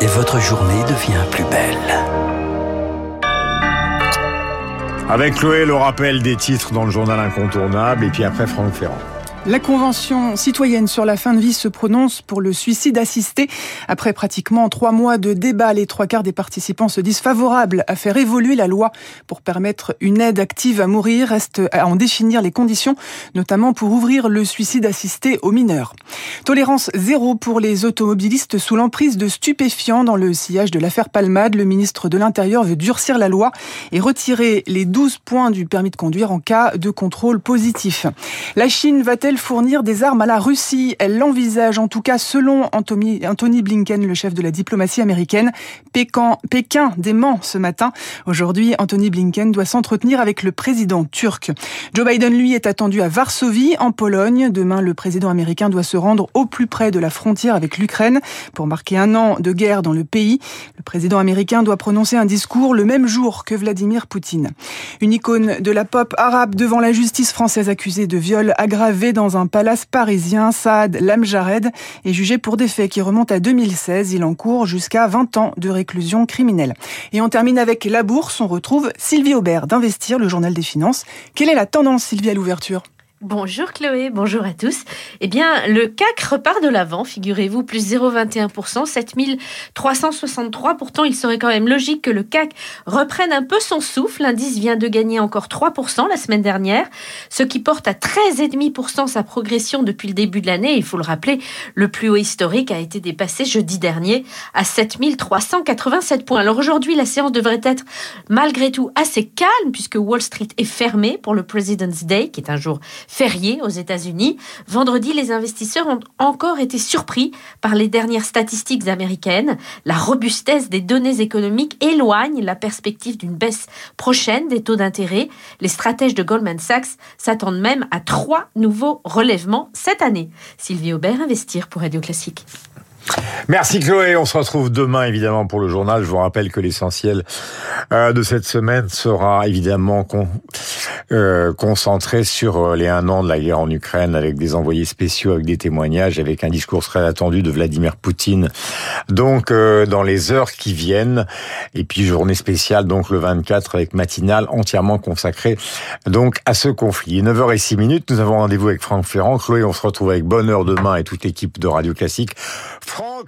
Et votre journée devient plus belle. Avec Chloé, le rappel des titres dans le journal incontournable et puis après Franck Ferrand. La Convention citoyenne sur la fin de vie se prononce pour le suicide assisté. Après pratiquement trois mois de débat, les trois quarts des participants se disent favorables à faire évoluer la loi pour permettre une aide active à mourir. Reste à en définir les conditions, notamment pour ouvrir le suicide assisté aux mineurs. Tolérance zéro pour les automobilistes sous l'emprise de stupéfiants dans le sillage de l'affaire Palmade. Le ministre de l'Intérieur veut durcir la loi et retirer les 12 points du permis de conduire en cas de contrôle positif. La Chine va-t-elle fournir des armes à la Russie? Elle l'envisage, en tout cas selon Anthony, Blinken, le chef de la diplomatie américaine. Pékin, dément ce matin. Aujourd'hui, Anthony Blinken doit s'entretenir avec le président turc. Joe Biden, lui, est attendu à Varsovie, en Pologne. Demain, le président américain doit se rendre au plus près de la frontière avec l'Ukraine pour marquer un an de guerre dans le pays. Le président américain doit prononcer un discours le même jour que Vladimir Poutine. Une icône de la pop arabe devant la justice française accusée de viol aggravé un palace parisien. Saad Lamjared est jugé pour des faits qui remontent à 2016. Il encourt jusqu'à 20 ans de réclusion criminelle. Et on termine avec la bourse. On retrouve Sylvie Aubert d'Investir, le journal des finances. Quelle est la tendance, Sylvie, à l'ouverture? Bonjour Chloé, bonjour à tous. Eh bien, le CAC repart de l'avant, figurez-vous, plus 0,21%, 7363. Pourtant, il serait quand même logique que le CAC reprenne un peu son souffle. L'indice vient de gagner encore 3% la semaine dernière, ce qui porte à 13,5% sa progression depuis le début de l'année. Il faut le rappeler, le plus haut historique a été dépassé jeudi dernier à 7387 points. Alors aujourd'hui, la séance devrait être malgré tout assez calme puisque Wall Street est fermée pour le President's Day, qui est un jour férié aux États-Unis. Vendredi, les investisseurs ont encore été surpris par les dernières statistiques américaines. La robustesse des données économiques éloigne la perspective d'une baisse prochaine des taux d'intérêt. Les stratèges de Goldman Sachs s'attendent même à trois nouveaux relèvements cette année. Sylvie Aubert, Investir pour Radio Classique. Merci Chloé, on se retrouve demain évidemment pour le journal. Je vous rappelle que l'essentiel euh, de cette semaine sera évidemment con, euh, concentré sur euh, les un an de la guerre en Ukraine avec des envoyés spéciaux, avec des témoignages, avec un discours très attendu de Vladimir Poutine. Donc dans les heures qui viennent, et puis journée spéciale donc le 24 avec matinale entièrement consacrée donc à ce conflit. 9h06 minutes, nous avons rendez-vous avec Franck Ferrand. Chloé, on se retrouve avec bonheur demain et toute l'équipe de Radio Classique. Franck